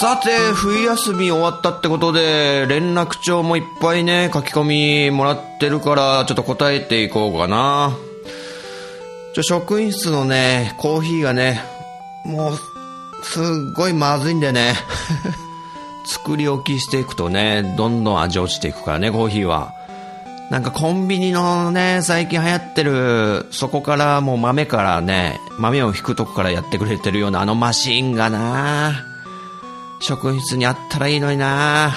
さて冬休み終わったってことで連絡帳もいっぱいね書き込みもらってるからちょっと答えていこうかな。ちょ職員室のねコーヒーがねもうすっごいまずいんだよね。作り置きしていくとねどんどん味落ちていくからねコーヒーは。なんかコンビニのね、最近流行ってる、そこからもう豆からね、豆を引くとこからやってくれてるようなあのマシンがな。職員室にあったらいいのにな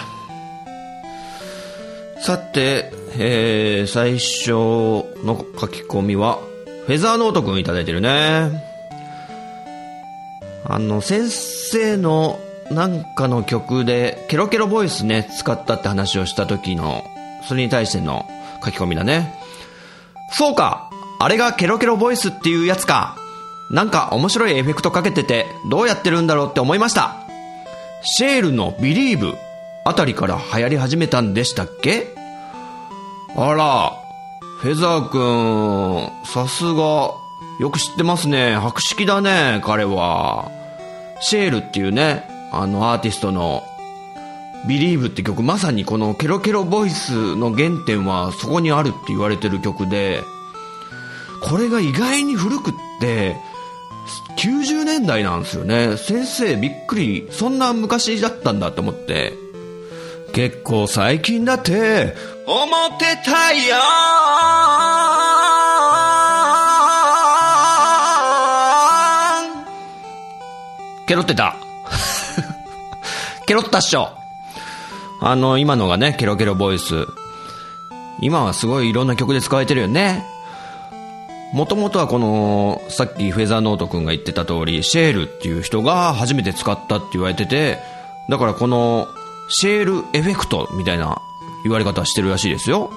さて、えー、最初の書き込みは、フェザーノートくんいただいてるね。あの、先生のなんかの曲で、ケロケロボイスね、使ったって話をした時の、それに対しての書き込みだね。そうかあれがケロケロボイスっていうやつか。なんか面白いエフェクトかけてて、どうやってるんだろうって思いました。シェールのビリーブあたりから流行り始めたんでしたっけ？あら、フェザーくん、さすが、よく知ってますね。博識だね、彼は。シェールっていうね、あのアーティストの Believe って曲、まさにこのケロケロボイスの原点はそこにあるって言われてる曲で、これが意外に古くって、90年代なんですよね。先生びっくり、そんな昔だったんだと思って。結構最近だって、思ってたよケロってた。ケロったっしょ。あの、今のがね、ケロケロボイス。今はすごいいろんな曲で使われてるよね。もともとはこの、さっきフェザーノートくんが言ってた通り、シェールっていう人が初めて使ったって言われてて、だからこの、シェールエフェクトみたいな言われ方してるらしいですよ。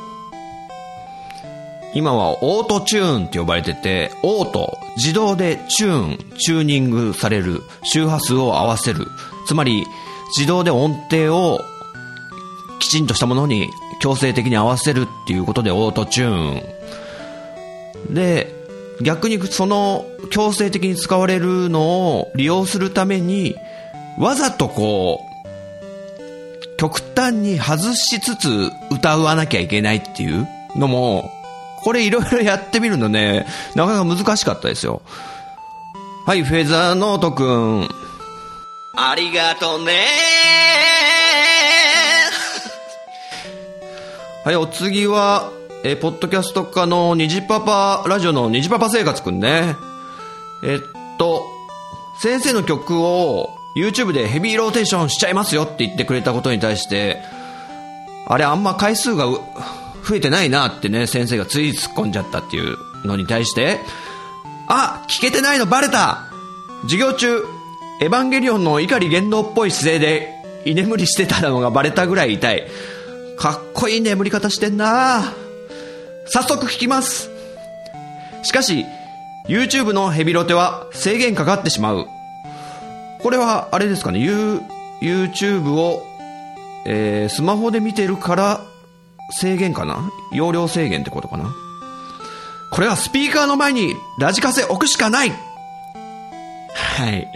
今はオートチューンって呼ばれてて、オート、自動でチューン、チューニングされる、周波数を合わせる。つまり、自動で音程をきちんとしたものに強制的に合わせるっていうことでオートチューン。で、逆にその強制的に使われるのを利用するために、わざとこう、極端に外しつつ歌わなきゃいけないっていうのも、これいろいろやってみるのね、なかなか難しかったですよ。はい、フェザーノートくん。ありがとうねはい、お次は、えーポッドキャスト家の虹パパ、ラジオの虹パパ生活くんね。えっと、先生の曲を YouTube でヘビーローテーションしちゃいますよって言ってくれたことに対して、あれあんま回数が増えてないなってね、先生がつい突っ込んじゃったっていうのに対して、あ聞けてないのバレた授業中、エヴァンゲリオンの怒り言動っぽい姿勢で居眠りしてたのがバレたぐらい痛い。かっこいい眠り方してんな早速聞きますしかし、YouTube のヘビロテは制限かかってしまう。これは、あれですかね、You- YouTube を、えースマホで見てるから制限かな？容量制限ってことかな？これはスピーカーの前にラジカセ置くしかないはい。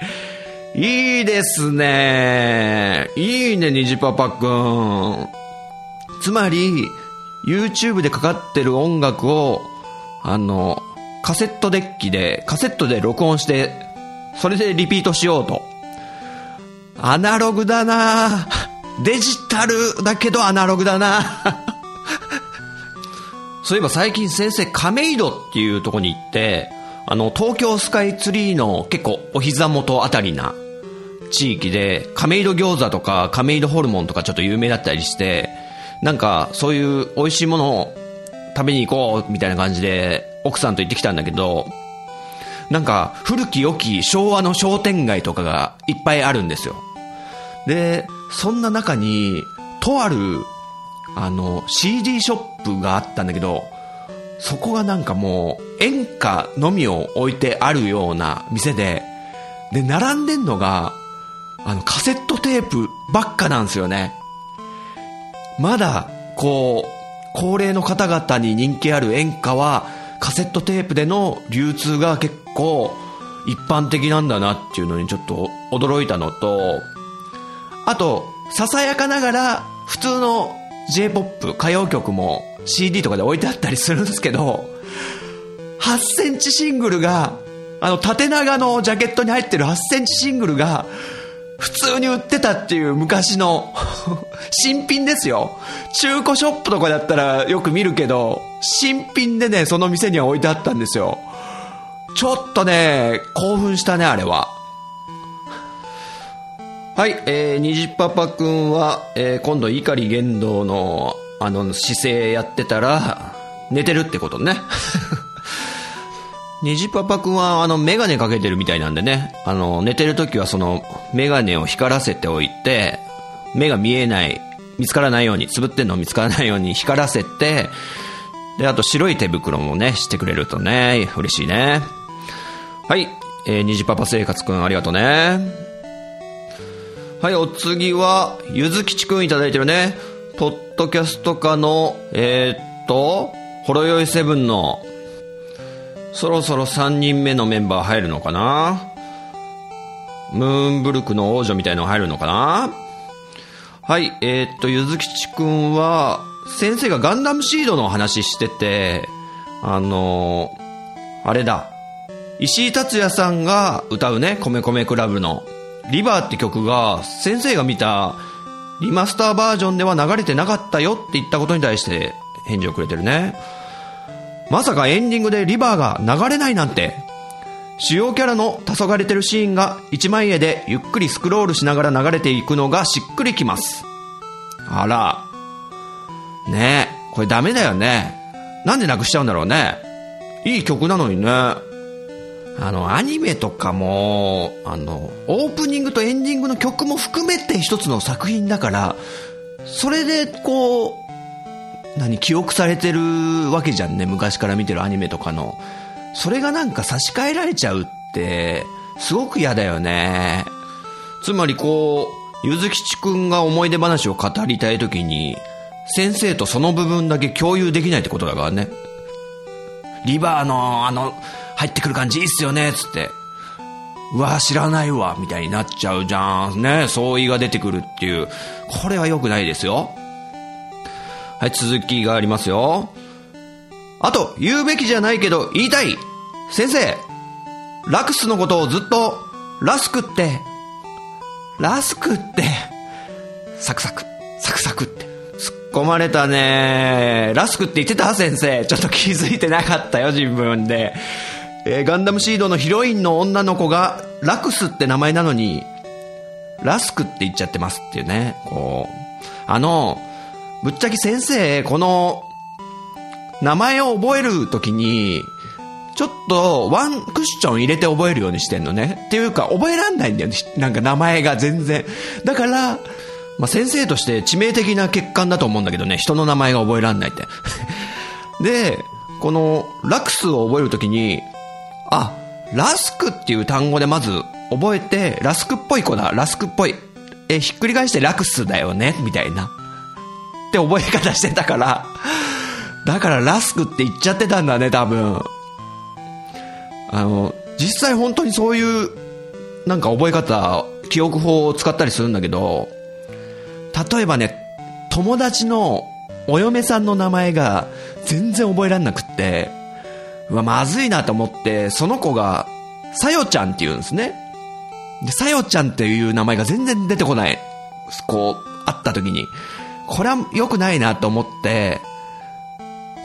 いいですね。いいね、虹パパくん。つまり、YouTube でかかってる音楽を、あの、カセットデッキで、カセットで録音して、それでリピートしようと。アナログだなデジタルだけどアナログだな そういえば最近先生亀戸っていうとこに行って、あの、東京スカイツリーの結構お膝元あたりな地域で、亀戸餃子とか亀戸ホルモンとかちょっと有名だったりして、なんかそういう美味しいものを食べに行こうみたいな感じで奥さんと行ってきたんだけど、なんか古き良き昭和の商店街とかがいっぱいあるんですよ。で、そんな中に、とある、あの、CD ショップがあったんだけど、そこがなんかもう演歌のみを置いてあるような店で、で、並んでんのが、あの、カセットテープばっかなんですよね。まだ、こう、高齢の方々に人気ある演歌は、カセットテープでの流通が結構一般的なんだなっていうのにちょっと驚いたのと、あと、ささやかながら普通の J-POP 歌謡曲も CD とかで置いてあったりするんですけど、8センチシングルが、あの縦長のジャケットに入ってる8センチシングルが、普通に売ってたっていう昔の 新品ですよ。中古ショップとかだったらよく見るけど、新品でね、その店には置いてあったんですよ。ちょっとね、興奮したね、あれは。はい、えー、虹パパくんは、えー、今度、碇玄道の、あの、姿勢やってたら、寝てるってことね。虹パパくんは、あの、メガネかけてるみたいなんでね、あの、寝てる時はその、メガネを光らせておいて、目が見えない、見つからないように、つぶってんの見つからないように光らせて、で、あと白い手袋もね、してくれるとね、嬉しいね。はい、えー、虹パパ生活くんありがとうね。はい、お次は、ゆずきちくんいただいてるね。ポッドキャスト化の、えー、っと、ほろよいセブンの、そろそろ3人目のメンバー入るのかな？ムーンブルクの王女みたいの入るのかな？はい、えー、っと、ゆずきちくんは、先生がガンダムシードの話してて、あのあれだ、石井達也さんが歌うね、米米クラブの、リバーって曲が先生が見たリマスターバージョンでは流れてなかったよって言ったことに対して返事をくれてるね。まさかエンディングでリバーが流れないなんて。主要キャラの黄昏てるシーンが一枚絵でゆっくりスクロールしながら流れていくのがしっくりきます。あら。ねえ、これダメだよね。なんでなくしちゃうんだろうね。いい曲なのにね。あの、アニメとかも、あの、オープニングとエンディングの曲も含めて一つの作品だから、それで、こう、何、記憶されてるわけじゃんね、昔から見てるアニメとかの。それがなんか差し替えられちゃうって、すごく嫌だよね。つまりこう、ゆずきちくんが思い出話を語りたい時に、先生とその部分だけ共有できないってことだからね。リバーの、あの、入ってくる感じいいっすよね、つって。うわ、知らないわ、みたいになっちゃうじゃん。ね、相違が出てくるっていう。これは良くないですよ。はい、続きがありますよ。あと、言うべきじゃないけど、言いたい。先生、ラクスのことをずっと、ラスクって、ラスクって、サクサク、サクサクって。突っ込まれたねラスクって言ってた？先生。ちょっと気づいてなかったよ、自分で。えー、ガンダムシードのヒロインの女の子が、ラクスって名前なのに、ラスクって言っちゃってますっていうね。こう。あの、ぶっちゃけ先生、この、名前を覚えるときに、ちょっとワンクッション入れて覚えるようにしてんのね。っていうか、覚えらんないんだよね。なんか名前が全然。だから、まあ、先生として致命的な欠陥だと思うんだけどね。人の名前が覚えらんないって。で、この、ラクスを覚えるときに、あ、ラスクっていう単語でまず覚えて、ラスクっぽい子だ、ラスクっぽい。え、ひっくり返してラクスだよねみたいな。って覚え方してたから、だからラスクって言っちゃってたんだね、多分。あの、実際本当にそういう、なんか覚え方、記憶法を使ったりするんだけど、例えばね、友達のお嫁さんの名前が全然覚えられなくって、うわ、まずいなと思って、その子が、さよちゃんって言うんですね。で、さよちゃんっていう名前が全然出てこない。こう、会った時に。これは良くないなと思って、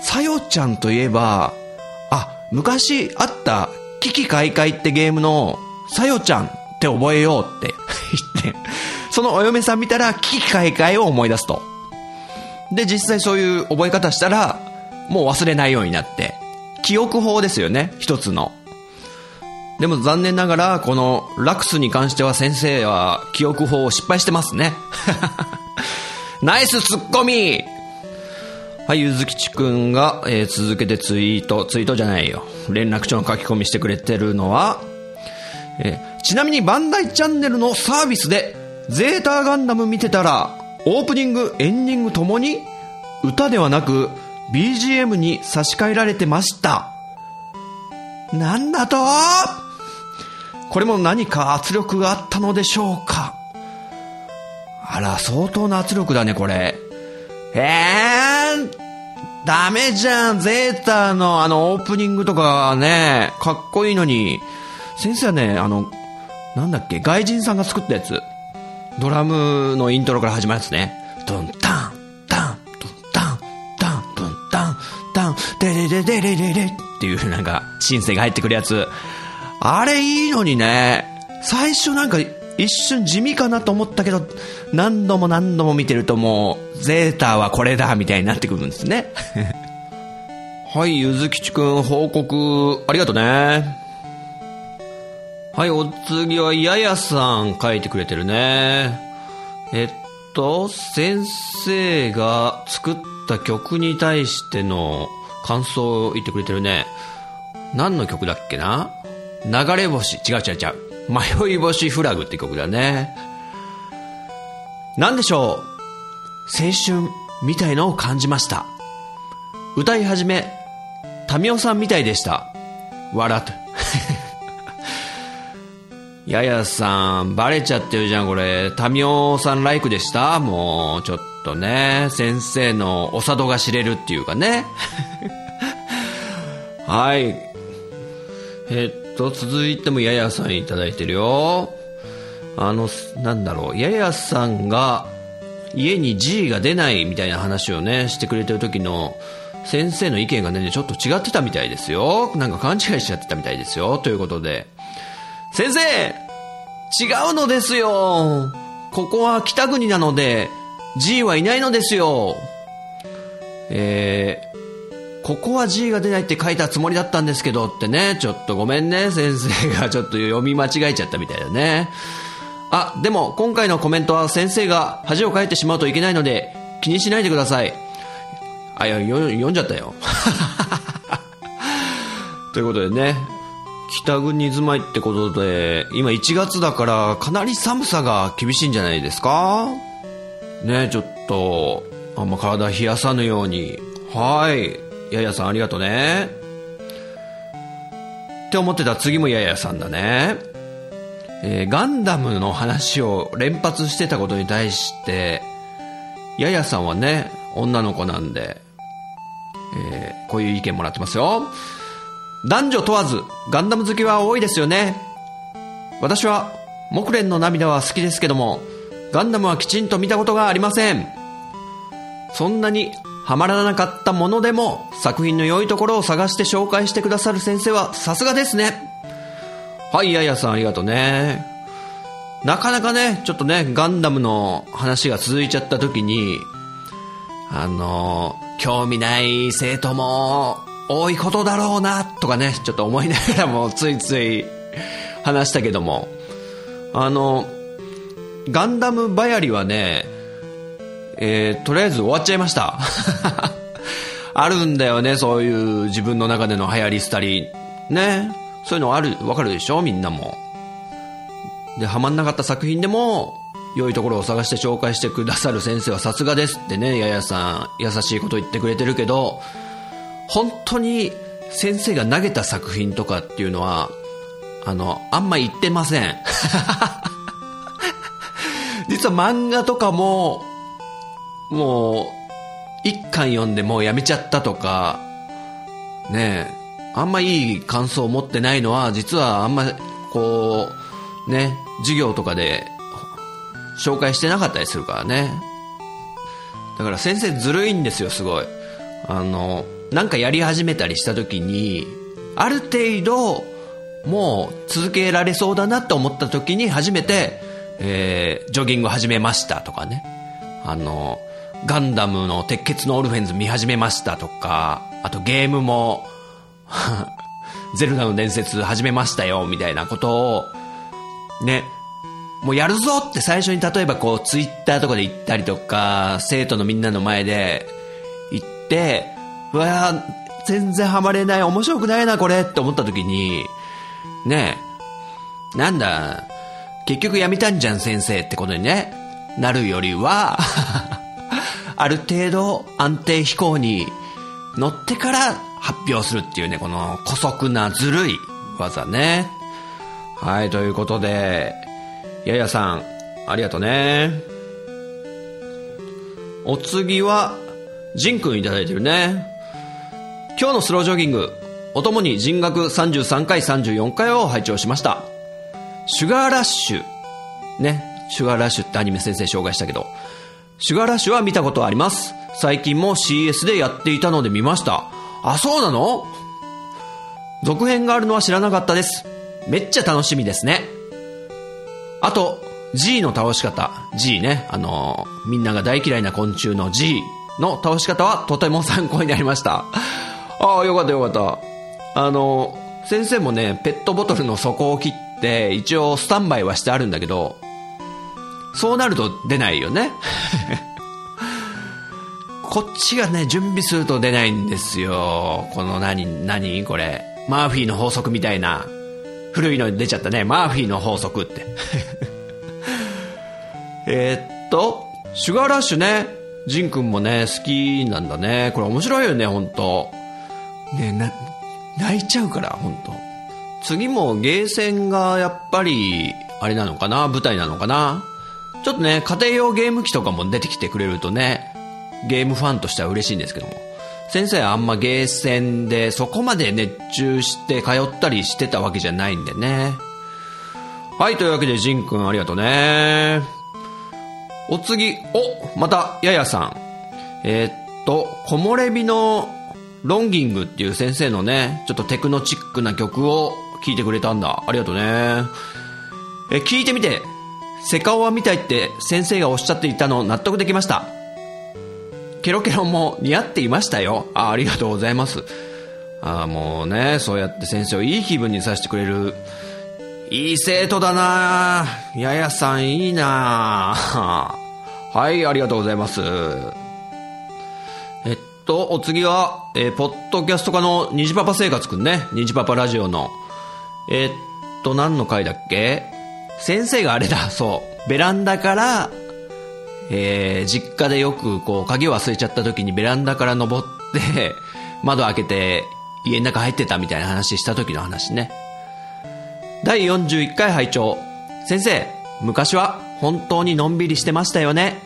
さよちゃんといえば、あ、昔あった、危機開会ってゲームの、さよちゃんって覚えようって 言って、そのお嫁さん見たら、危機開会を思い出すと。で、実際そういう覚え方したら、もう忘れないようになって、記憶法ですよね、一つの。でも残念ながら、このラクスに関しては先生は記憶法を失敗してますね。ナイスツッコミはい、ゆずきちくんが、えー続けてツイート、ツイートじゃないよ。連絡帳の書き込みしてくれてるのは、えーちなみにバンダイチャンネルのサービスで、ゼータガンダム見てたら、オープニング、エンディングともに、歌ではなく、BGM に差し替えられてました。なんだと？これも何か圧力があったのでしょうか？あら、相当な圧力だね、これ。えー、ダメじゃん。ゼータのあのオープニングとかね、かっこいいのに、先生はね、あの、なんだっけ、外人さんが作ったやつ。ドラムのイントロから始まるやつね。ドンタン、タン、ドンタン、タン、ドンタン、タン、デレレレレレレっていうなんか、シンセが入ってくるやつ。あれいいのにね、最初なんか一瞬地味かなと思ったけど、何度も何度も見てるともう、ゼータはこれだみたいになってくるんですね。はい、ゆずきちくん報告ありがとうね。はい、お次はややさん書いてくれてるね。えっと、先生が作った曲に対しての感想を言ってくれてるね。何の曲だっけな？流れ星。違う違う違う。迷い星フラグって曲だね。なんでしょう？青春みたいのを感じました。歌い始め、タミオさんみたいでした。笑って。ややさん、バレちゃってるじゃん、これ。タミオさんライクでした？もう、ちょっとね、先生のお里が知れるっていうかね。はい。えっと、続いてもややさんいただいてるよ。あの、なんだろう、ややさんが家に G が出ないみたいな話をね、してくれてる時の先生の意見がね、ちょっと違ってたみたいですよ。なんか勘違いしちゃってたみたいですよ。ということで。先生違うのですよここは北国なので G はいないのですよえ、ここは G が出ないって書いたつもりだったんですけどってね、ちょっとごめんね、先生が ちょっと読み間違えちゃったみたいだね。あ、でも今回のコメントは先生が恥をかいてしまうといけないので気にしないでください。あ、いや、読んじゃったよ。ということでね、北国住まいってことで、今1月だからかなり寒さが厳しいんじゃないですか？ねちょっと、あんま体冷やさぬように。はい。ややさんありがとうね。って思ってた次もややさんだね。えーガンダムの話を連発してたことに対して、ややさんはね、女の子なんで、えーこういう意見もらってますよ。男女問わず、ガンダム好きは多いですよね。私は、木蓮の涙は好きですけども、ガンダムはきちんと見たことがありません。そんなにハマらなかったものでも、作品の良いところを探して紹介してくださる先生はさすがですね。はい、ややさんありがとうね。なかなかね、ちょっとね、ガンダムの話が続いちゃった時に、あの、興味ない生徒も多いことだろうな、とかね、ちょっと思いながらもついつい話したけども、あの、ガンダムばやりはね、えーとりあえず終わっちゃいました。あるんだよね、そういう自分の中での流行り廃り。ね。そういうのある、わかるでしょ？みんなも。で、ハマんなかった作品でも、良いところを探して紹介してくださる先生はさすがですってね、ややさん、優しいこと言ってくれてるけど、本当に先生が投げた作品とかっていうのは、あの、あんま言ってません。実は漫画とかも、もう、一巻読んでもうやめちゃったとか、ねえ、あんまいい感想を持ってないのは、実はあんま、こう、ね、授業とかで紹介してなかったりするからね。だから先生ずるいんですよ、すごい。あの、なんかやり始めたりした時に、ある程度、もう続けられそうだなって思った時に初めて、えージョギング始めましたとかね。あの、ガンダムの鉄血のオルフェンズ見始めましたとか、あとゲームも、ゼルダの伝説始めましたよ、みたいなことを、ね、もうやるぞって最初に例えばこう、ツイッターとかで言ったりとか、生徒のみんなの前で言って、うわ全然ハマれない、面白くないな、これって思った時に、ねなんだ、結局やめたんじゃん、先生ってことにね、なるよりは ある程度安定飛行に乗ってから発表するっていうね、この古速なずるい技ね。はい、ということで、ややさん、ありがとうね。お次は、ジンくんいただいてるね。今日のスロージョギング、おともに人学33回34回を拝聴しました。シュガーラッシュ。ね。シュガーラッシュってアニメ先生紹介したけど。シュガーラッシュは見たことあります。最近も CS でやっていたので見ました。あ、そうなの？続編があるのは知らなかったです。めっちゃ楽しみですね。あと、G の倒し方。G ね。あのー、みんなが大嫌いな昆虫の G の倒し方はとても参考になりました。ああ、よかったよかった。あのー、先生もね、ペットボトルの底を切って、一応スタンバイはしてあるんだけど、そうなると出ないよね。こっちがね、準備すると出ないんですよ。この何、何これ。マーフィーの法則みたいな。古いの出ちゃったね。マーフィーの法則って。えっと、シュガーラッシュね。ジンくんもね、好きなんだね。これ面白いよね、ほんと。ねな、泣いちゃうから、ほんと。次もゲーセンがやっぱり、あれなのかな？舞台なのかな？ちょっとね、家庭用ゲーム機とかも出てきてくれるとね、ゲームファンとしては嬉しいんですけども。先生はあんまゲーセンでそこまで熱中して通ったりしてたわけじゃないんでね。はい、というわけでジンくんありがとうね。お次、お、また、ややさん。えー、っと、木漏れ日のロンギングっていう先生のね、ちょっとテクノチックな曲を聴いてくれたんだ。ありがとうね。え、聞いてみて、セカオワみたいって先生がおっしゃっていたの納得できました。ケロケロも似合っていましたよ。あありがとうございます。ああ、もうね、そうやって先生をいい気分にさせてくれる、いい生徒だなややさんいいなはい、ありがとうございます。えっと、お次は、えー、ポッドキャスト家の虹パパ生活くんね。虹パパラジオの。えっと、何の回だっけ？先生があれだ、そう。ベランダからえー、実家でよくこう鍵忘れちゃった時にベランダから登って 窓開けて家の中入ってたみたいな話した時の話ね。第41回拝聴先生、昔は本当にのんびりしてましたよね。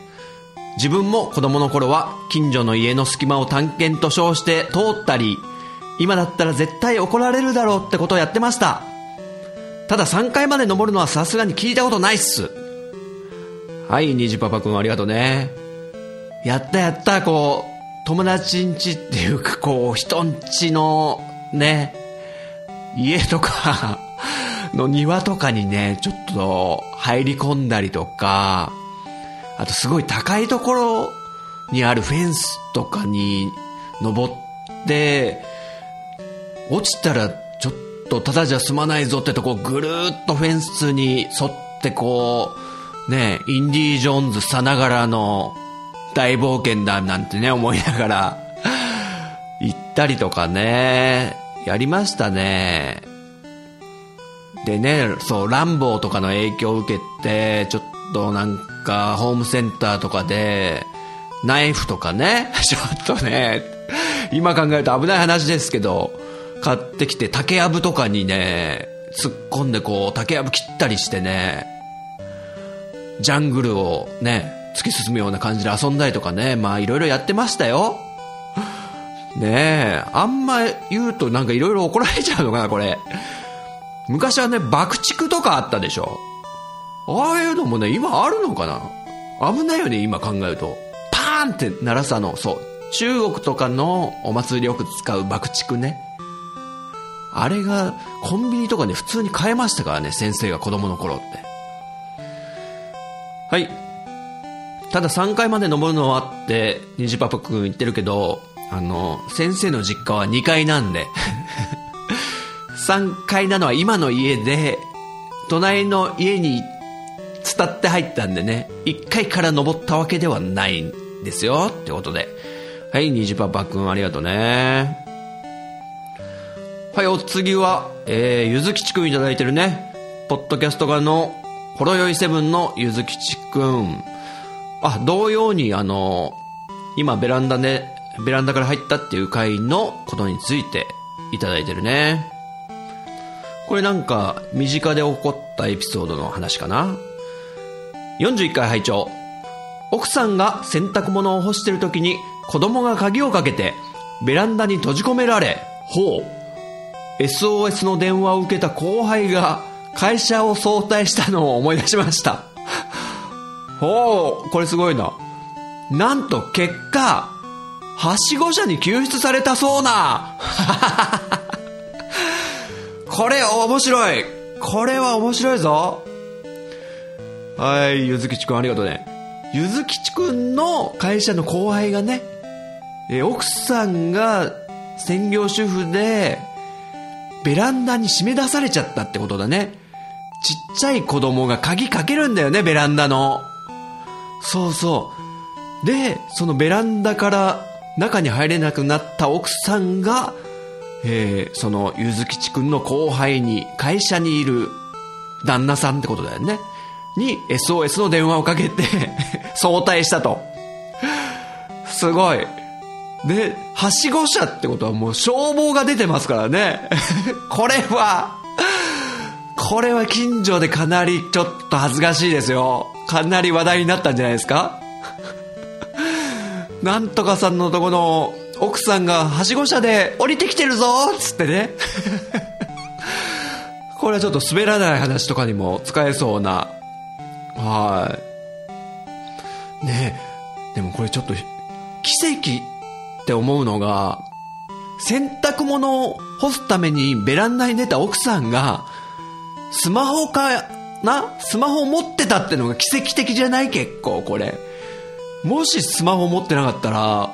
自分も子供の頃は近所の家の隙間を探検と称して通ったり、今だったら絶対怒られるだろうってことをやってました。ただ3階まで登るのはさすがに聞いたことないっす。はい、虹パパくんありがとうね。やったやった、こう、友達んちっていうか、こう、人んちの、ね、家とか の庭とかにね、ちょっと入り込んだりとか、あとすごい高いところにあるフェンスとかに登って、落ちたらとただじゃ済まないぞってとこぐるっとフェンスに沿ってこう、ね、インディ・ージョーンズさながらの大冒険だなんてね、思いながら行ったりとかね、やりましたね。でね、そう、ランボーとかの影響を受けて、ちょっとなんか、ホームセンターとかで、ナイフとかね、ちょっとね、今考えると危ない話ですけど、買ってきて竹やぶとかにね、突っ込んでこう、竹やぶ切ったりしてね、ジャングルをね、突き進むような感じで遊んだりとかね、まあいろいろやってましたよ。ねえ、あんま言うとなんかいろいろ怒られちゃうのかな、これ。昔はね、爆竹とかあったでしょ。ああいうのもね、今あるのかな危ないよね、今考えると。パーンって鳴らすあの、そう。中国とかのお祭りよく使う爆竹ね。あれがコンビニとかで普通に買えましたからね、先生が子供の頃って。はい。ただ3階まで登るのはあって、虹パパくん言ってるけど、あの、先生の実家は2階なんで 3階なのは今の家で、隣の家に伝って入ったんでね、1階から登ったわけではないんですよ。ってことで。はい、虹パパくんありがとうね。はい、お次は、えー、ゆずきちくんいただいてるね。ポッドキャスト側の、ほろよいセブンのゆずきちくん。あ、同様に、あの、今ベランダで、ベランダから入ったっていう回のことについていただいてるね。これなんか、身近で起こったエピソードの話かな。41回拝聴奥さんが洗濯物を干してる時に子供が鍵をかけてベランダに閉じ込められ、ほう。SOS の電話を受けた後輩が会社を早退したのを思い出しました。ほう、これすごいな。なんと結果、はしご車に救出されたそうな。これ面白い。これは面白いぞ。はい、ゆずきちくんありがとうね。ゆずきちくんの会社の後輩がね、え奥さんが専業主婦で、ベランダに締め出されちゃったってことだね。ちっちゃい子供が鍵かけるんだよね、ベランダの。そうそう。で、そのベランダから中に入れなくなった奥さんが、えー、そのゆずきちくんの後輩に、会社にいる旦那さんってことだよね。に SOS の電話をかけて 早退したと。すごい。で、はしご車ってことはもう消防が出てますからね。これは、これは近所でかなりちょっと恥ずかしいですよ。かなり話題になったんじゃないですか？なんとかさんのとこの奥さんがはしご車で降りてきてるぞつってね。これはちょっと滑らない話とかにも使えそうな。はい。ね、でもこれちょっと奇跡って思うのが、洗濯物を干すためにベランダに出た奥さんが、スマホかな？スマホを持ってたってのが奇跡的じゃない？結構これ。もしスマホ持ってなかったら、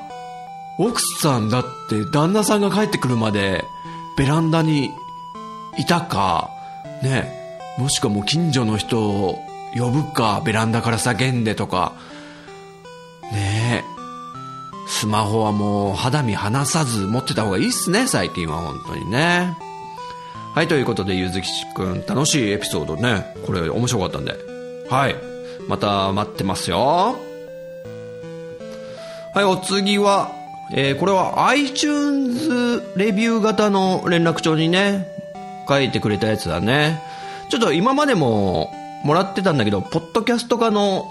奥さんだって旦那さんが帰ってくるまでベランダにいたか、ね、もしくはもう近所の人を呼ぶか、ベランダから叫んでとか、スマホはもう肌身離さず持ってた方がいいっすね、最近は本当にね。はい、ということで、ゆずきくん、楽しいエピソードね。これ面白かったんで。はい。また待ってますよ。はい、お次は、えー、これは iTunes レビュー型の連絡帳にね、書いてくれたやつだね。ちょっと今までももらってたんだけど、ポッドキャスト科の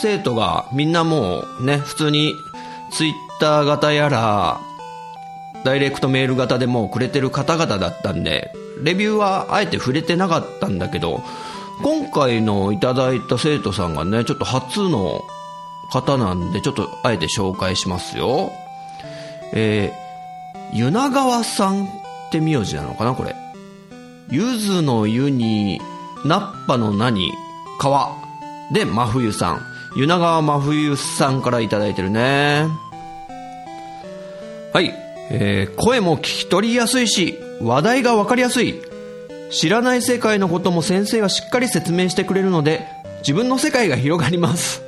生徒がみんなもうね、普通にツイッター型やら、ダイレクトメール型でもうくれてる方々だったんで、レビューはあえて触れてなかったんだけど、今回のいただいた生徒さんがね、ちょっと初の方なんで、ちょっとあえて紹介しますよ。えー、ゆながわさんって名字なのかな、これ。ゆずの湯に、ナッパの名に、川。で、真冬さん。湯永真冬さんからいいてるね。はい。えー、声も聞き取りやすいし、話題がわかりやすい。知らない世界のことも先生がしっかり説明してくれるので、自分の世界が広がります。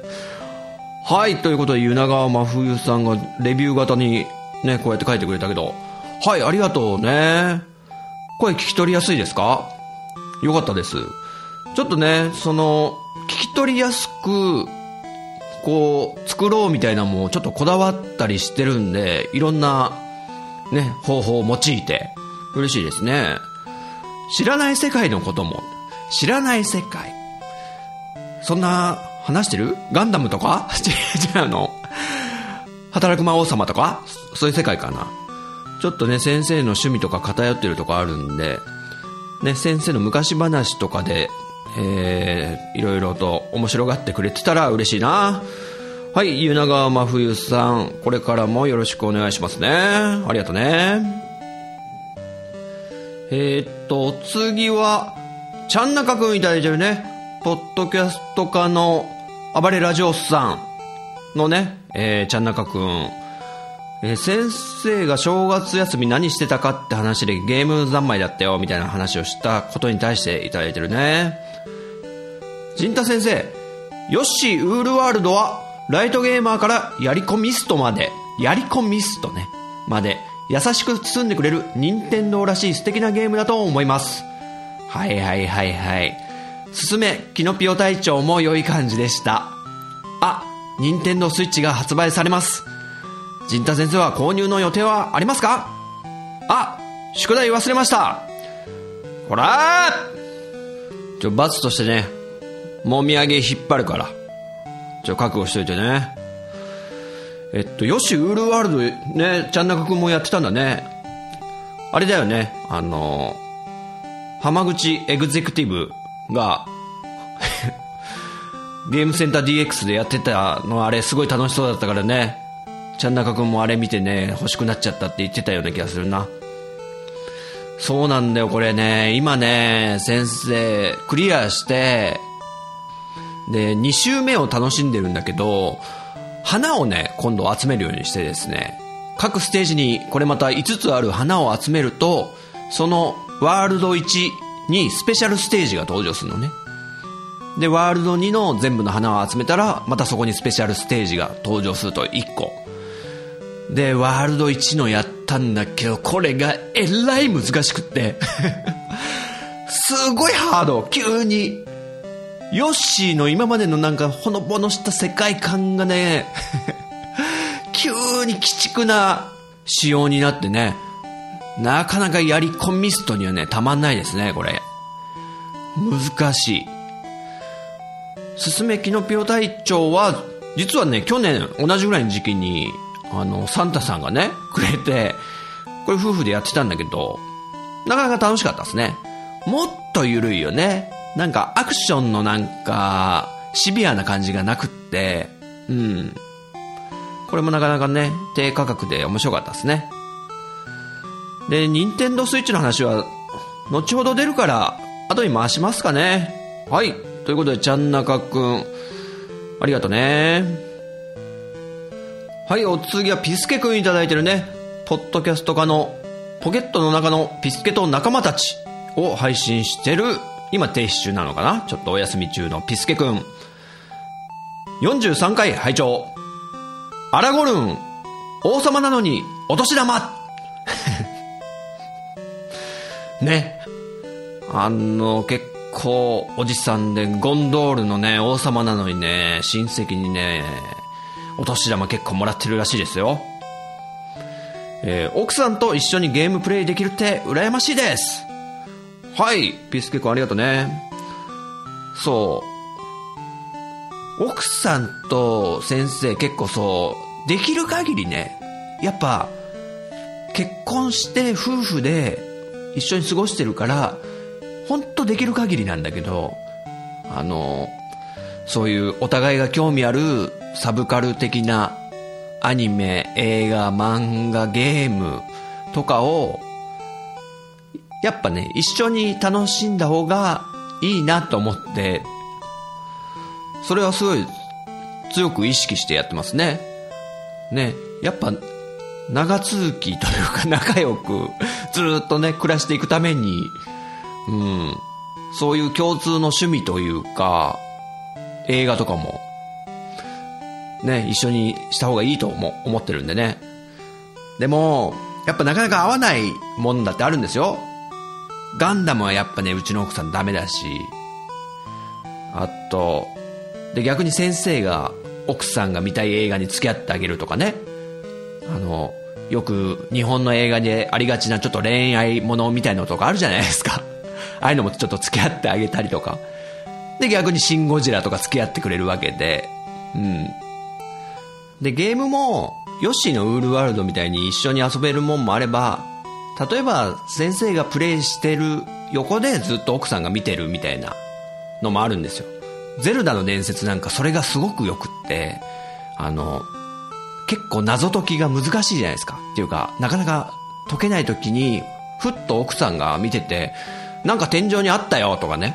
はい。ということで、湯永真冬さんがレビュー型にね、こうやって書いてくれたけど。はい、ありがとうね。声聞き取りやすいですか？よかったです。ちょっとね、その、聞き取りやすく、こう、作ろうみたいなのもちょっとこだわったりしてるんで、いろんな、ね、方法を用いて、嬉しいですね。知らない世界のことも、知らない世界。そんな、話してる？ガンダムとか？違うの働く魔王様とか？そういう世界かな。ちょっとね、先生の趣味とか偏ってるとこあるんで、ね、先生の昔話とかで、えー、いろいろと面白がってくれてたら嬉しいな。はい、湯永真冬さん、これからもよろしくお願いしますね。ありがとね。えー、っと、次は、ちゃんなかくんいただいてるね。ポッドキャスト家の暴れラジオさんのね、えー、ちゃんなかくん。えー先生が正月休み何してたかって話でゲーム三昧だったよみたいな話をしたことに対していただいてるね。陣太先生、ヨッシーウールワールドはライトゲーマーからやりこミストまで、やりこミストね、まで優しく包んでくれる任天堂らしい素敵なゲームだと思います。はいはいはいはい。すすめ、キノピオ隊長も良い感じでした。あ、任天堂スイッチが発売されます。陣太先生は購入の予定はありますか？あ、宿題忘れました。ほらーちょ、罰としてね、もみあげ引っ張るから。ちょ、覚悟しといてね。えっと、よし、ウールワールド、ね、ちゃんなかくんもやってたんだね。あれだよね、あの、浜口エグゼクティブが、ゲームセンター DX でやってたのあれすごい楽しそうだったからね。ちゃんなかくんもあれ見てね、欲しくなっちゃったって言ってたような気がするな。そうなんだよ、これね。今ね、先生、クリアして、で、2周目を楽しんでるんだけど、花をね、今度集めるようにしてですね、各ステージにこれまた5つある花を集めると、そのワールド1にスペシャルステージが登場するのね。で、ワールド2の全部の花を集めたら、またそこにスペシャルステージが登場すると1個。で、ワールド1のやったんだけど、これがえらい難しくって。すごいハード、急に。ヨッシーの今までのなんかほのぼのした世界観がね、急に鬼畜な仕様になってね、なかなかやり込みストにはね、たまんないですね、これ。難しい。すすめキノピオ隊長は、実はね、去年同じぐらいの時期に、あの、サンタさんがね、くれて、これ夫婦でやってたんだけど、なかなか楽しかったですね。もっと緩いよね。なんかアクションのなんか、シビアな感じがなくって、うん。これもなかなかね、低価格で面白かったですね。で、任天堂スイッチの話は、後ほど出るから、後に回しますかね。はい。ということで、ちゃんなかくん、ありがとね。はい、お次はピスケくんいただいてるね。ポッドキャスト化のポケットの中のピスケと仲間たちを配信してる、今停止中なのかな？ちょっとお休み中のピスケくん。43回拝聴アラゴルン、王様なのにお年玉 ね。あの、結構おじさんでゴンドールのね、王様なのにね、親戚にね、お年玉結構もらってるらしいですよ。えー奥さんと一緒にゲームプレイできるって羨ましいです。はい、ピスケ君ありがとうね。そう。奥さんと先生結構そう、できる限りね、やっぱ、結婚して夫婦で一緒に過ごしてるから、本当できる限りなんだけど、あの、そういうお互いが興味あるサブカル的なアニメ、映画、漫画、ゲームとかを、やっぱね、一緒に楽しんだ方がいいなと思って、それはすごい強く意識してやってますね。ね、やっぱ長続きというか 仲良くずっとね、暮らしていくために、うん、そういう共通の趣味というか、映画とかも、ね、一緒にした方がいいと思思ってるんでね。でも、やっぱなかなか合わないもんだってあるんですよ。ガンダムはやっぱね、うちの奥さんダメだし、あと、で、逆に先生が奥さんが見たい映画に付き合ってあげるとかね。あの、よく日本の映画でありがちなちょっと恋愛ものみたいなのとかあるじゃないですか。ああいうのもちょっと付き合ってあげたりとか。で、逆にシン・ゴジラとか付き合ってくれるわけで。うん。で、ゲームも、ヨッシーのウールワールドみたいに一緒に遊べるもんもあれば、例えば先生がプレイしてる横でずっと奥さんが見てるみたいなのもあるんですよ。ゼルダの伝説なんかそれがすごくよくって、あの、結構謎解きが難しいじゃないですか。っていうか、なかなか解けない時に、ふっと奥さんが見てて、なんか天井にあったよとかね。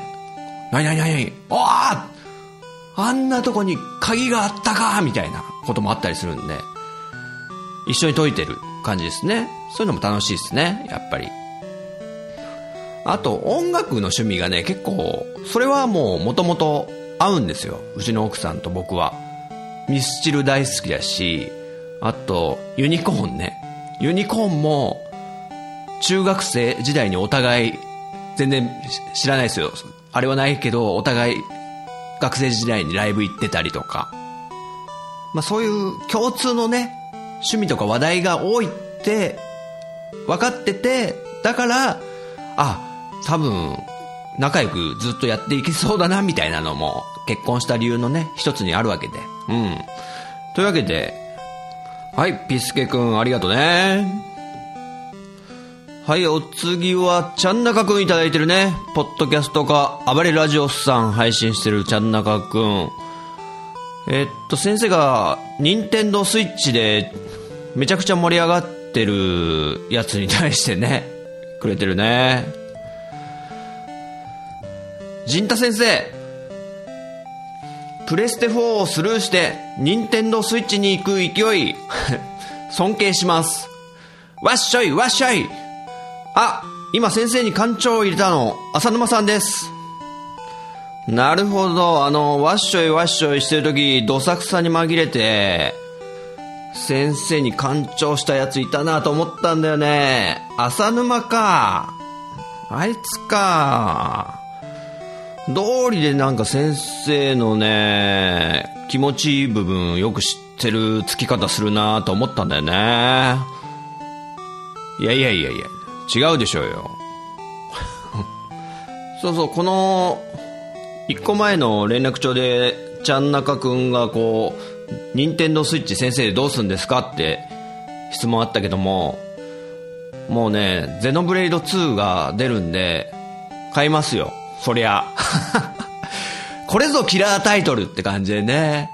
なになになにおーあんなとこに鍵があったかみたいなこともあったりするんで。一緒に解いてる感じですね。そういうのも楽しいですね、やっぱり。あと、音楽の趣味がね、結構、それはもう元々合うんですよ。うちの奥さんと僕は。ミスチル大好きだし、あと、ユニコーンね。ユニコーンも、中学生時代にお互い、全然知らないですよ。あれはないけど、お互い、学生時代にライブ行ってたりとか。まあそういう共通のね、趣味とか話題が多いって分かってて、だから、あ、多分、仲良くずっとやっていけそうだな、みたいなのも、結婚した理由のね、一つにあるわけで。うん。というわけで、はい、ピスケくん、ありがとうね。はい、お次は、ちゃんなかくんいただいてるね。ポッドキャストか、暴れラジオさん配信してるちゃんなかくん。えっと、先生が、任天堂スイッチで、めちゃくちゃ盛り上がってるやつに対してね、くれてるね。陣太先生、プレステ4をスルーして、任天堂スイッチに行く勢い、尊敬します。わっしょい、わっしょい。あ、今先生に館長を入れたの、浅沼さんです。なるほど、あの、わっしょいわっしょいしてるとき、どさくさに紛れて、先生に干潮したやついたなと思ったんだよね。浅沼か。あいつか。道理でなんか先生のね、気持ちいい部分よく知ってる付き方するなと思ったんだよね。いやいやいやいや、違うでしょうよ。そうそう、この、一個前の連絡帳で、ちゃんなかくんがこう、任天堂スイッチ先生どうすんですかって質問あったけども、もうね、ゼノブレイド2が出るんで、買いますよ。そりゃ。これぞキラータイトルって感じでね。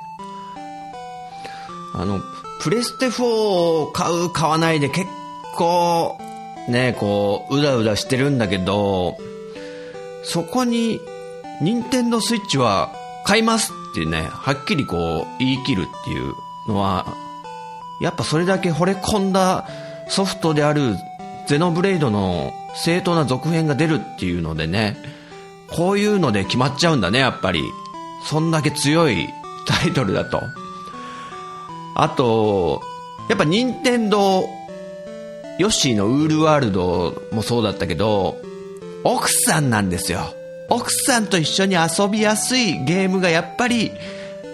あの、プレステ4を買う、買わないで結構、ね、こう、うだうだしてるんだけど、そこに、任天堂スイッチは買いますってね、はっきりこう、言い切るっていうのは、やっぱそれだけ惚れ込んだソフトであるゼノブレイドの正当な続編が出るっていうのでね、こういうので決まっちゃうんだね、やっぱり。そんだけ強いタイトルだと。あと、やっぱ任天堂ヨッシーのウールワールドもそうだったけど、奥さんなんですよ。奥さんと一緒に遊びやすいゲームがやっぱり、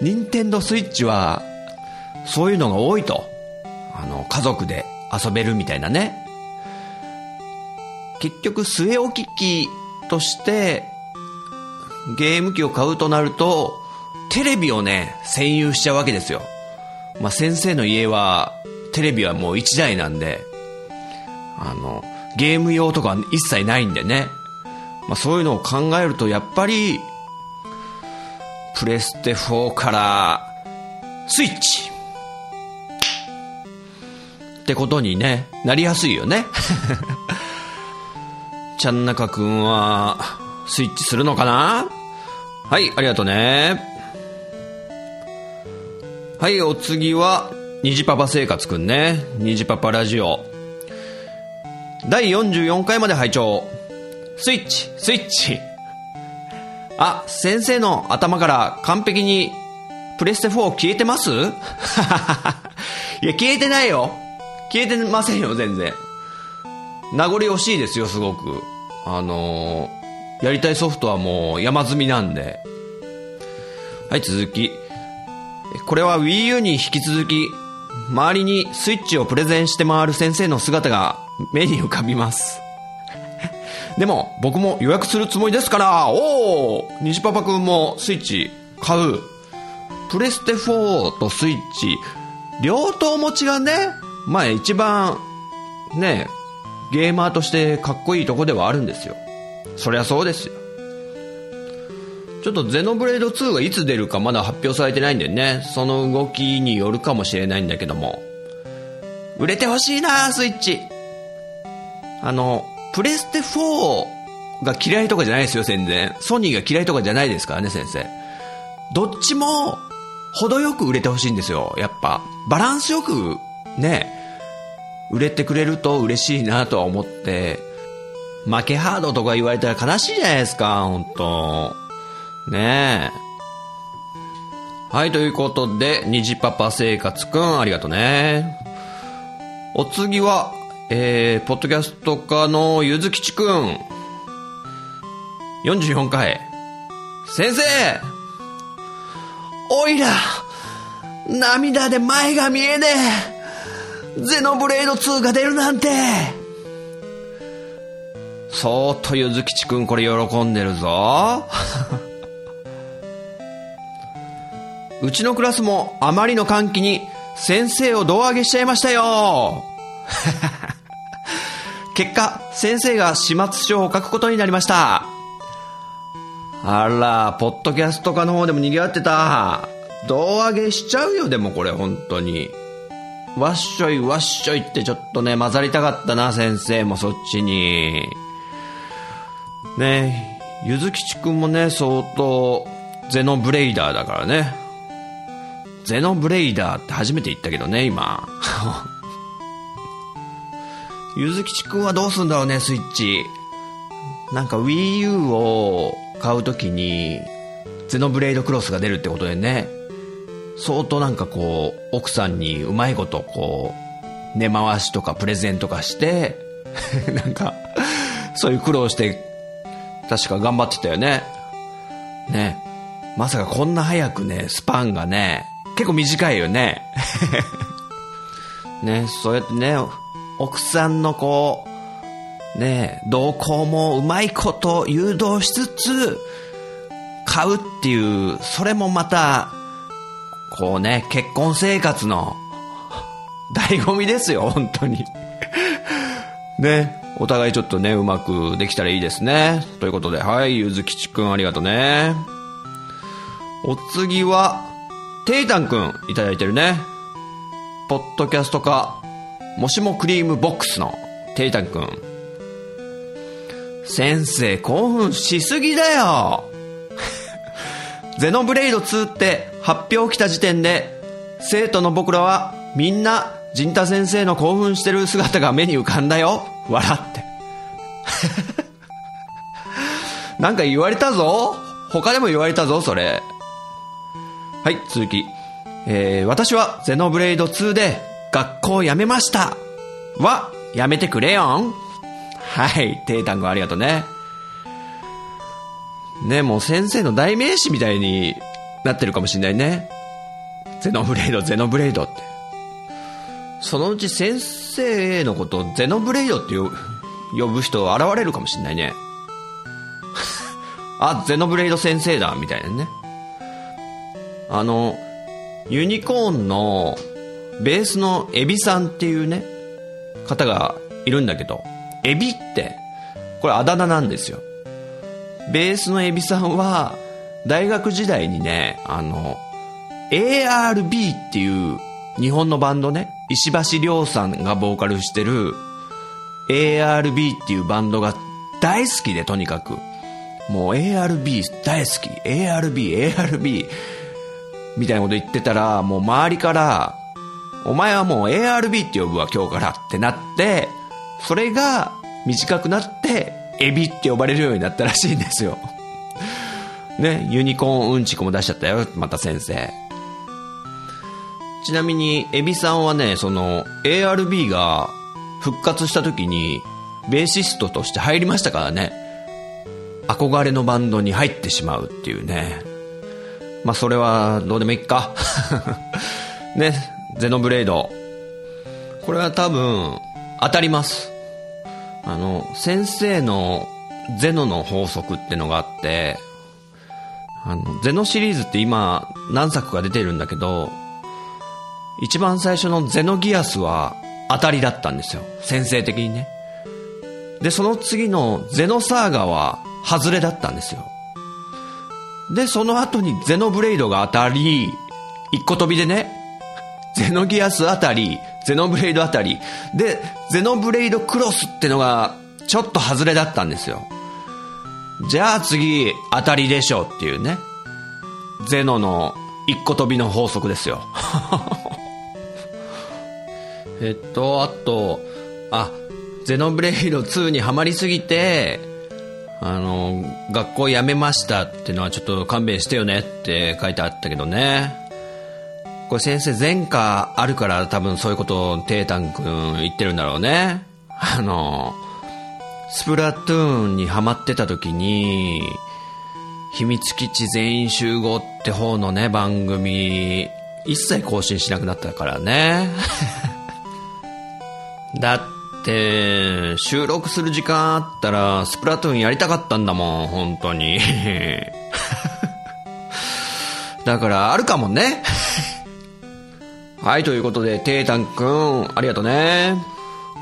任天堂スイッチは、そういうのが多いと。あの、家族で遊べるみたいなね。結局、据え置き機として、ゲーム機を買うとなると、テレビをね、占有しちゃうわけですよ。まあ、先生の家は、テレビはもう1台なんで、あの、ゲーム用とか一切ないんでね。まあ、そういうのを考えると、やっぱり、プレステ4から、スイッチってことにね、なりやすいよね。ちゃんなかくんは、スイッチするのかな？はい、ありがとうね。はい、お次は、虹パパ生活くんね。虹パパラジオ。第44回まで拝聴スイッチ、スイッチ。あ、先生の頭から完璧にプレステ4消えてます？いや、消えてないよ。消えてませんよ、全然。名残惜しいですよ、すごく。あのー、やりたいソフトはもう山積みなんで。はい、続き。これは Wii U に引き続き、周りにスイッチをプレゼンして回る先生の姿が目に浮かびます。でも、僕も予約するつもりですから、おお西パパくんもスイッチ買う。プレステ4とスイッチ、両党持ちがね、まあ一番、ね、ゲーマーとしてかっこいいとこではあるんですよ。そりゃそうですよ。ちょっとゼノブレード2がいつ出るかまだ発表されてないんでね、その動きによるかもしれないんだけども。売れてほしいなスイッチ。あの、プレステ4が嫌いとかじゃないですよ、全然。ソニーが嫌いとかじゃないですからね、先生。どっちも、程よく売れてほしいんですよ、やっぱ。バランスよく、ね、売れてくれると嬉しいなとは思って、負けハードとか言われたら悲しいじゃないですか、本当ねえ。はい、ということで、虹パパ生活くん、ありがとうね。お次は、えー、ポッドキャスト家のゆずきちくん。44回。先生おいら涙で前が見えねえゼノブレード2が出るなんてそーっとゆずきちくんこれ喜んでるぞ。うちのクラスもあまりの歓喜に先生を胴上げしちゃいましたよ。結果、先生が始末書を書くことになりました。あら、ポッドキャスト化の方でも賑わってた。胴上げしちゃうよ、でもこれ、本当に。わっしょいわっしょいってちょっとね、混ざりたかったな、先生もそっちに。ねゆずきちくんもね、相当、ゼノブレイダーだからね。ゼノブレイダーって初めて言ったけどね、今。ゆずきちくんはどうすんだろうね、スイッチ。なんか Wii U を買うときに、ゼノブレイドクロスが出るってことでね、相当なんかこう、奥さんにうまいことこう、根回しとかプレゼントかして、なんか、そういう苦労して、確か頑張ってたよね。ね。まさかこんな早くね、スパンがね、結構短いよね。ね、そうやってね、奥さんのこう、ね、動向もうまいこと誘導しつつ、買うっていう、それもまた、こうね、結婚生活の醍醐味ですよ、本当にね、お互いちょっとね、うまくできたらいいですね。ということで、はい、ゆずきちくんありがとうね。お次は、テイタンくんいただいてるね。ポッドキャストか、もしもクリームボックスのテイタンくん。先生興奮しすぎだよ ゼノブレイド2って発表来た時点で、生徒の僕らはみんな、陣太先生の興奮してる姿が目に浮かんだよ。笑って。なんか言われたぞ他でも言われたぞ、それ。はい、続き。えー、私はゼノブレイド2で学校を辞めました。は、やめてくれよん。はい、テータンゴありがとうね。ね、もう先生の代名詞みたいになってるかもしんないね。ゼノブレイド、ゼノブレイドって。そのうち先生のことをゼノブレイドって呼ぶ人現れるかもしんないね。あ、ゼノブレイド先生だ、みたいなね。あの、ユニコーンのベースのエビさんっていうね、方がいるんだけど、エビって、これあだ名なんですよ。ベースのエビさんは、大学時代にね、あの、ARB っていう日本のバンドね、石橋亮さんがボーカルしてる ARB っていうバンドが大好きで、とにかく。もう ARB 大好き。ARB、ARB。みたいなこと言ってたら、もう周りから、お前はもう ARB って呼ぶわ、今日からってなって、それが短くなって、エビって呼ばれるようになったらしいんですよ。ね、ユニコーンうんちくも出しちゃったよ、また先生。ちなみに、エビさんはね、その、ARB が復活した時に、ベーシストとして入りましたからね。憧れのバンドに入ってしまうっていうね。まあ、それはどうでもいいか。ね、ゼノブレード。これは多分、当たります。あの、先生のゼノの法則ってのがあって、あの、ゼノシリーズって今何作か出てるんだけど、一番最初のゼノギアスは当たりだったんですよ。先生的にね。で、その次のゼノサーガは外れだったんですよ。で、その後にゼノブレイドが当たり、一個飛びでね、ゼノギアスあたり、ゼノブレイドあたり、で、ゼノブレイドクロスってのが、ちょっと外れだったんですよ。じゃあ次、当たりでしょうっていうね。ゼノの一個飛びの法則ですよ。えっと、あと、あ、ゼノブレイド2にはまりすぎて、あの、学校辞めましたってのはちょっと勘弁してよねって書いてあったけどね。これ先生前科あるから多分そういうことをテータン君言ってるんだろうね。あの、スプラトゥーンにハマってた時に、秘密基地全員集合って方のね、番組、一切更新しなくなったからね。だって、収録する時間あったら、スプラトゥーンやりたかったんだもん、本当に。だから、あるかもね。はい、ということで、テータンくん、ありがとね。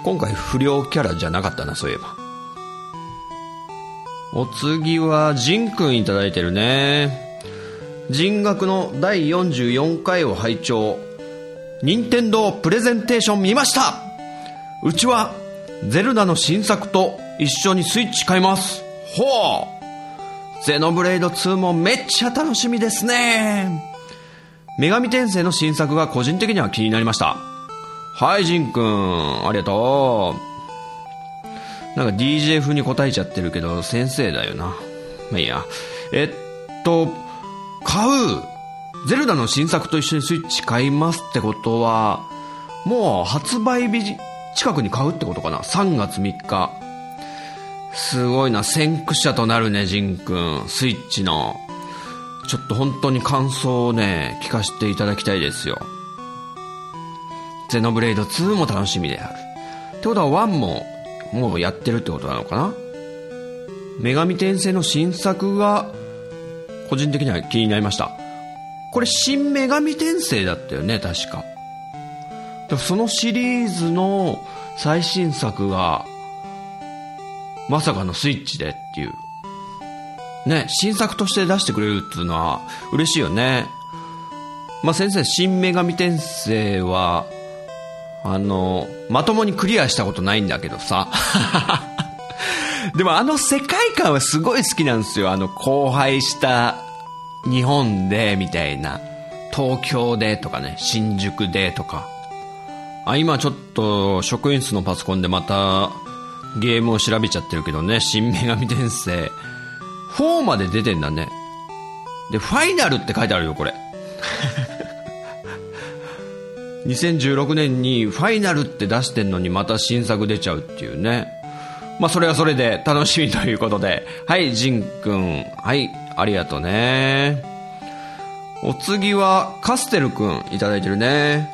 今回不良キャラじゃなかったな、そういえば。お次は、ジンくんいただいてるね。人学の第44回を拝聴。任天堂プレゼンテーション見ましたうちは、ゼルダの新作と一緒にスイッチ買います。ほうゼノブレイド2もめっちゃ楽しみですね。女神転生の新作が個人的には気になりました。はい、ジンくん、ありがとう。なんか DJ 風に答えちゃってるけど、先生だよな。まあいいや。えっと、買うゼルダの新作と一緒にスイッチ買いますってことは、もう発売日近くに買うってことかな ?3 月3日。すごいな、先駆者となるね、ジンくん。スイッチの。ちょっと本当に感想をね、聞かせていただきたいですよ。ゼノブレイド2も楽しみである。ってことは1も、もうやってるってことなのかな？女神転生の新作が、個人的には気になりました。これ、新女神転生だったよね、確か。でもそのシリーズの最新作が、まさかのスイッチでっていう。ね、新作として出してくれるっていうのは嬉しいよね。まあ、先生、新女神転生は、あの、まともにクリアしたことないんだけどさ。でもあの世界観はすごい好きなんですよ。あの荒廃した日本でみたいな。東京でとかね、新宿でとか。あ、今ちょっと職員室のパソコンでまたゲームを調べちゃってるけどね、新女神転生。4まで出てんだね。で、ファイナルって書いてあるよ、これ。2016年にファイナルって出してんのにまた新作出ちゃうっていうね。まあそれはそれで楽しみということで。はい、ジンくん。はい、ありがとうね。お次はカステルくんいただいてるね。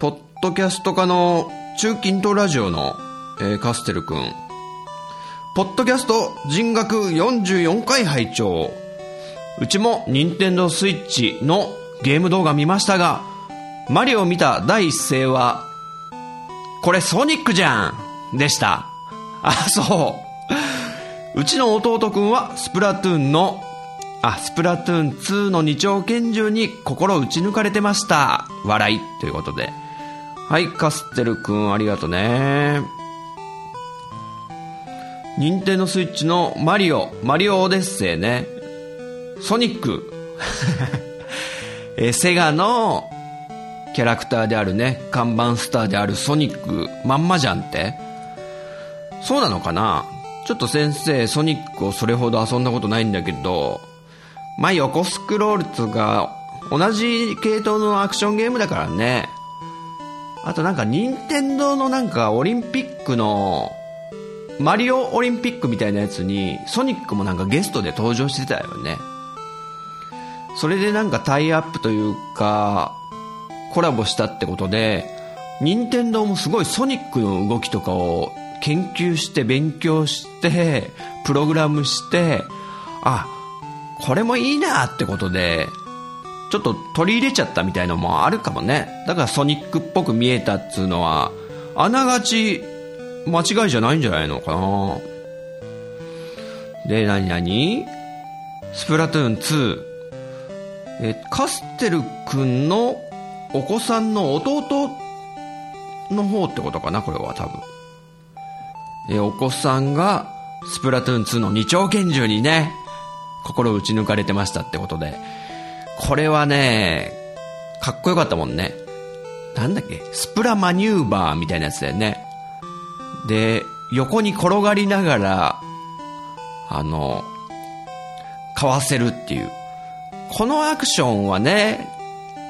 ポッドキャスト家の中近東ラジオの、えーカステルくん。ポッドキャスト人学44回拝聴うちも任天堂スイッチのゲーム動画見ましたが、マリオを見た第一声は、これソニックじゃんでした。あ、そう。うちの弟くんはスプラトゥーンの、あ、スプラトゥーン2の二丁拳銃に心打ち抜かれてました。笑い。ということで。はい、カステルくんありがとね。任天堂スイッチのマリオ、マリオオデッセイね。ソニック。えーセガのキャラクターであるね、看板スターであるソニック、まんまじゃんってそうなのかな？ちょっと先生、ソニックをそれほど遊んだことないんだけど、まあ、横スクロールつうか、同じ系統のアクションゲームだからね。あとなんか、任天堂のなんか、オリンピックの、マリオオリンピックみたいなやつに、ソニックもなんかゲストで登場してたよね。それでなんかタイアップというか、コラボしたってことで、任天堂もすごいソニックの動きとかを研究して勉強して、プログラムして、あ、これもいいなってことで、ちょっと取り入れちゃったみたいのもあるかもね。だからソニックっぽく見えたっつうのは、あながち間違いじゃないんじゃないのかな？で、なになにスプラトゥーン2。え、カステル君のお子さんの弟の方ってことかな、これは多分。え、お子さんがスプラトゥーン2の二丁拳銃にね、心打ち抜かれてましたってことで。これはね、かっこよかったもんね。なんだっけ、スプラマニューバーみたいなやつだよね。で、横に転がりながら、あの、かわせるっていう。このアクションはね、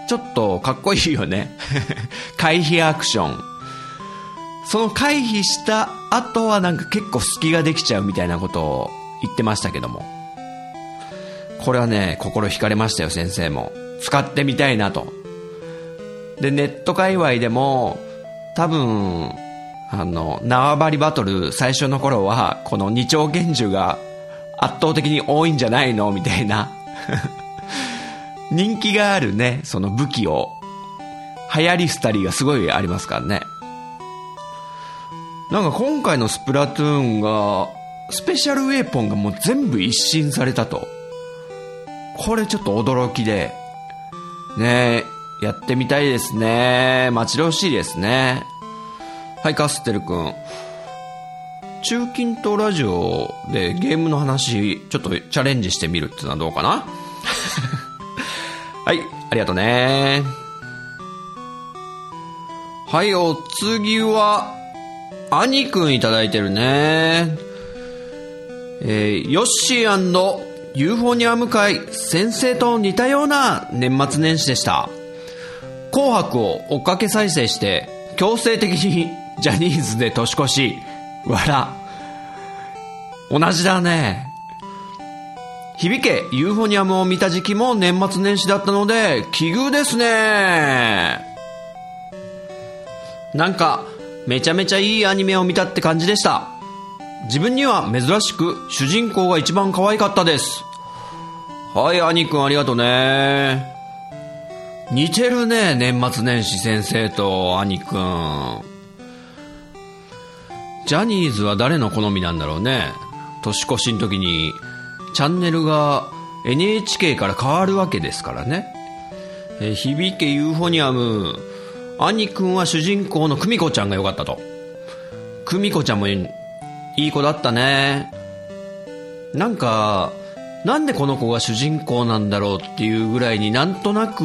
ちょっとかっこいいよね。回避アクション。その回避した後はなんか結構隙ができちゃうみたいなことを言ってましたけども。これはね、心惹かれましたよ、先生も。使ってみたいなと。で、ネット界隈でも、多分、あの、縄張りバトル最初の頃は、この二丁拳銃が圧倒的に多いんじゃないのみたいな。人気があるね、その武器を、流行り廃りがすごいありますからね。なんか今回のスプラトゥーンが、スペシャルウェポンがもう全部一新されたと。これちょっと驚きで、ねやってみたいですね。待ち遠しいですね。はい、カステル君。中近東ラジオでゲームの話、ちょっとチャレンジしてみるってのはどうかな？はい、ありがとうね。はい、お次は、兄くんいただいてるね。えー、ヨッシーユーフォニアム会先生と似たような年末年始でした。紅白を追っかけ再生して強制的にジャニーズで年越し、笑。同じだね。響けユーフォニアムを見た時期も年末年始だったので奇遇ですね。なんかめちゃめちゃいいアニメを見たって感じでした。自分には珍しく主人公が一番可愛かったです。はい、兄くんありがとうね。似てるね、年末年始先生と兄くん。ジャニーズは誰の好みなんだろうね。年越しの時に、チャンネルが NHK から変わるわけですからね。え響けユーフォニアム。兄くんは主人公の久美子ちゃんが良かったと。久美子ちゃんもいい子だったね。なんか、なんでこの子が主人公なんだろうっていうぐらいになんとなく、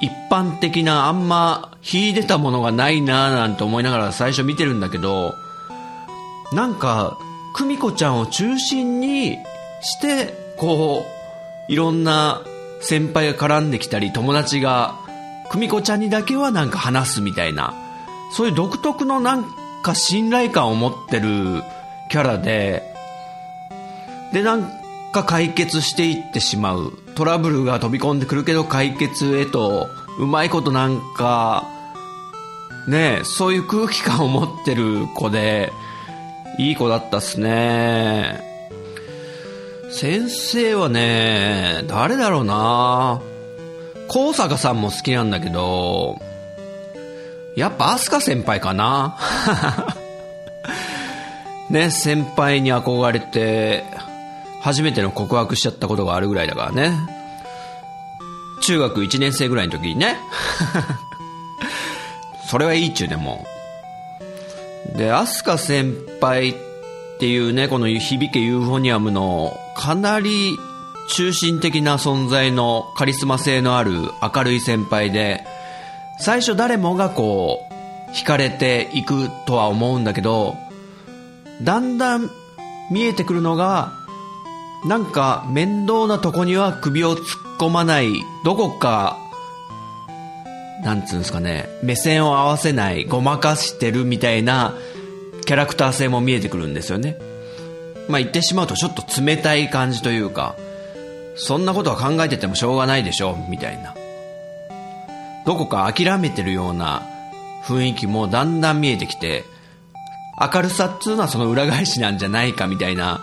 一般的なあんま秀でたものがないなぁなんて思いながら最初見てるんだけど、なんか、久美子ちゃんを中心にして、こう、いろんな先輩が絡んできたり、友達が久美子ちゃんにだけはなんか話すみたいな、そういう独特のなんか信頼感を持ってるキャラで、で、なんか解決していってしまう。トラブルが飛び込んでくるけど解決へと、うまいことなんか、ねそういう空気感を持ってる子で、いい子だったっすね。先生はね、誰だろうな高坂さんも好きなんだけど、やっぱアスカ先輩かな ね、先輩に憧れて、初めての告白しちゃったことがあるぐらいだからね。中学1年生ぐらいの時にね。それはいいっちゅうね、もう。で、アスカ先輩っていうね、この響けユーフォニアムのかなり中心的な存在のカリスマ性のある明るい先輩で、最初誰もがこう、惹かれていくとは思うんだけど、だんだん見えてくるのが、なんか面倒なとこには首を突っ込まない、どこか、なんつうんですかね、目線を合わせない、ごまかしてるみたいなキャラクター性も見えてくるんですよね。まあ言ってしまうとちょっと冷たい感じというか、そんなことは考えててもしょうがないでしょ、みたいな。どこか諦めてるような雰囲気もだんだん見えてきて、明るさっつうのはその裏返しなんじゃないかみたいな。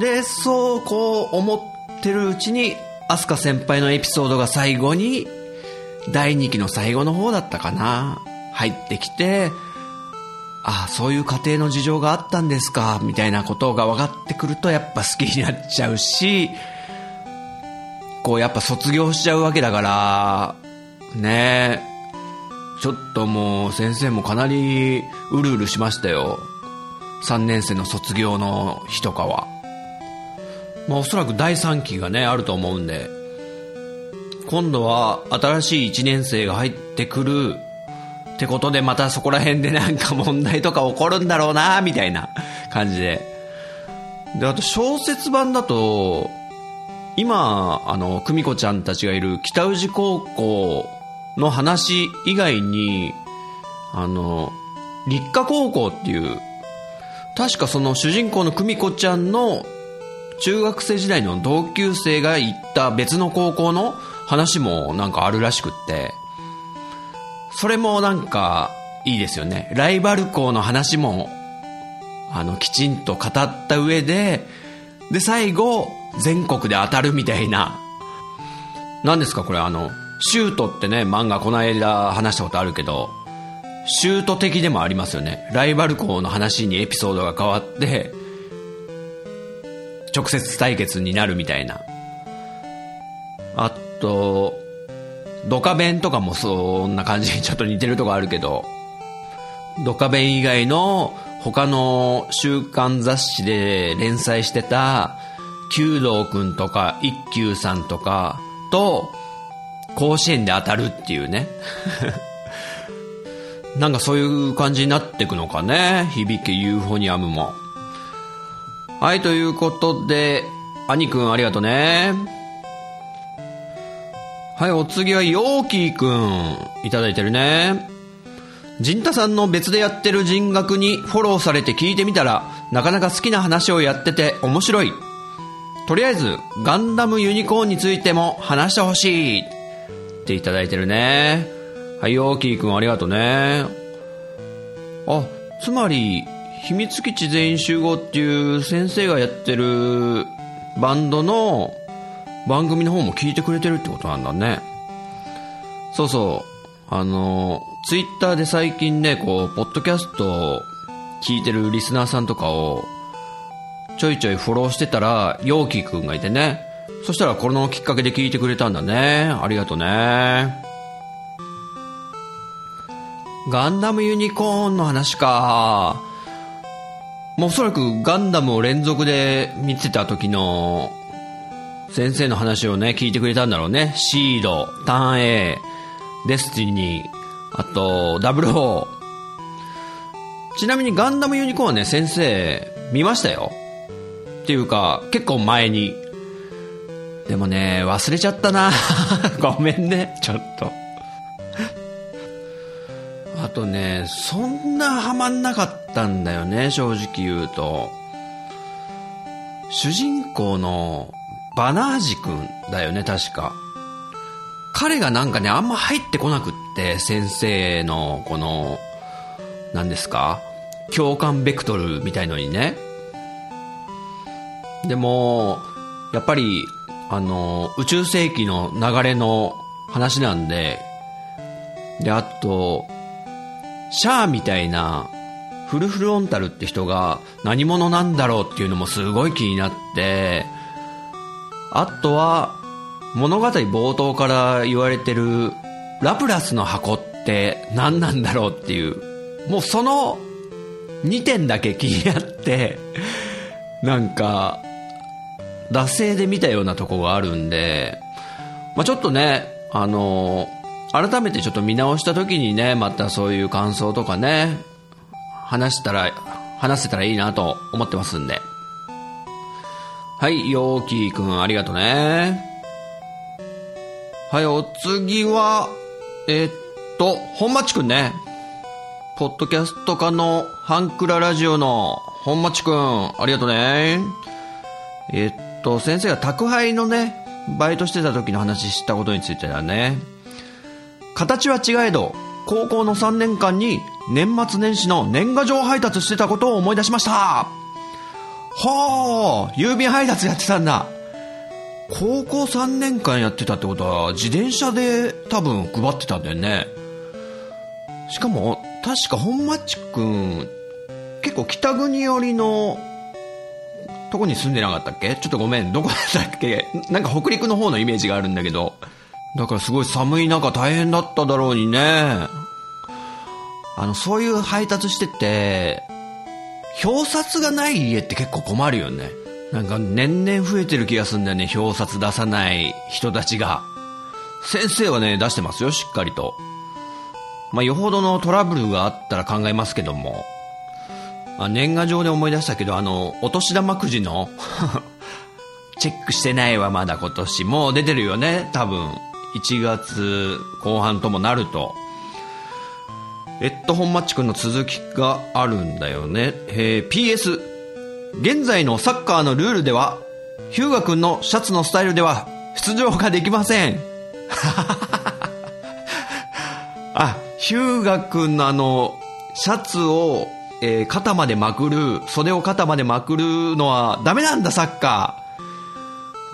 で、そうこう思ってるうちに、アスカ先輩のエピソードが最後に、第2期の最後の方だったかな。入ってきて、ああ、そういう家庭の事情があったんですか、みたいなことが分かってくるとやっぱ好きになっちゃうし、こうやっぱ卒業しちゃうわけだから、ねえちょっともう先生もかなりうるうるしましたよ。3年生の卒業の日とかは。まあおそらく第3期がね、あると思うんで、今度は新しい1年生が入ってくるってことでまたそこら辺で なんか問題とか起こるんだろうなみたいな 感じで。で、あと小説版だと、今、あの、久美子ちゃんたちがいる北宇治高校の話以外に、あの、立花高校っていう、確かその主人公の久美子ちゃんの中学生時代の同級生が行った別の高校の話もなんかあるらしくって、それもなんかいいですよね。ライバル校の話も、あの、きちんと語った上で、で、最後、全国で当たるみたいな。何ですかこれあの、シュートってね、漫画この間話したことあるけど、シュート的でもありますよね。ライバル校の話にエピソードが変わって、直接対決になるみたいな。あと、ドカベンとかもそんな感じにちょっと似てるとこあるけど、ドカベン以外の他の週刊雑誌で連載してた、弓道くんとか一休さんとかと、甲子園で当たるっていうね。なんかそういう感じになってくのかね。響けユーフォニアムも。はい、ということで、兄くんありがとね。はい、お次はヨーキーくん、いただいてるね。ジンタさんの別でやってる人学にフォローされて聞いてみたら、なかなか好きな話をやってて面白い。とりあえず、ガンダムユニコーンについても話してほしい。っていただいてるね。はい、ヨーキーくんありがとね。あ、つまり、秘密基地全員集合っていう先生がやってるバンドの番組の方も聞いてくれてるってことなんだね。そうそう。あの、ツイッターで最近ね、こう、ポッドキャストを聞いてるリスナーさんとかをちょいちょいフォローしてたら、ヨーキくんがいてね。そしたらこのきっかけで聞いてくれたんだね。ありがとね。ガンダムユニコーンの話か。もうおそらくガンダムを連続で見てた時の先生の話をね、聞いてくれたんだろうね。シード、ターン A、デスティニー、あと、ダブル4。ちなみにガンダムユニコーンはね、先生、見ましたよ。っていうか、結構前に。でもね、忘れちゃったな。ごめんね、ちょっと。あとね、そんなハマんなかったんだよね、正直言うと。主人公のバナージ君だよね、確か。彼がなんかね、あんま入ってこなくって、先生の、この、何ですか共感ベクトルみたいのにね。でも、やっぱり、あの、宇宙世紀の流れの話なんで、で、あと、シャアみたいなフルフルオンタルって人が何者なんだろうっていうのもすごい気になって、あとは物語冒頭から言われてるラプラスの箱って何なんだろうっていう、もうその2点だけ気になって、なんか、惰性で見たようなとこがあるんで、まあ、ちょっとね、あの改めてちょっと見直した時にね、またそういう感想とかね、話したら、話せたらいいなと思ってますんで。はい、ヨーキーくんありがとね。はい、お次は、え、っと、本町くんね。ポッドキャスト家のハンクララジオの本町くん、ありがとね。え、っと、先生が宅配のね、バイトしてた時の話したことについてだね。形は違えど、高校の3年間に年末年始の年賀状配達してたことを思い出しました。はあ、郵便配達やってたんだ。高校3年間やってたってことは自転車で多分配ってたんだよね。しかも、確か本町くん、結構北国寄りのとこに住んでなかったっけ？ちょっとごめん、どこだったっけ？なんか北陸の方のイメージがあるんだけど。だからすごい寒い中大変だっただろうにね。あの、そういう配達してて、表札がない家って結構困るよね。なんか年々増えてる気がするんだよね、表札出さない人たちが。先生はね、出してますよ、しっかりと。まあ、よほどのトラブルがあったら考えますけども。あ年賀状で思い出したけど、あの、お年玉くじの チェックしてないわ、まだ今年。もう出てるよね、多分。1月後半ともなると。えっと、本マッチ君の続きがあるんだよね。えー、PS。現在のサッカーのルールでは、ヒューガ君のシャツのスタイルでは出場ができません。あ、ヒューガ君のあの、シャツを、えー、肩までまくる、袖を肩までまくるのはダメなんだ、サッカー。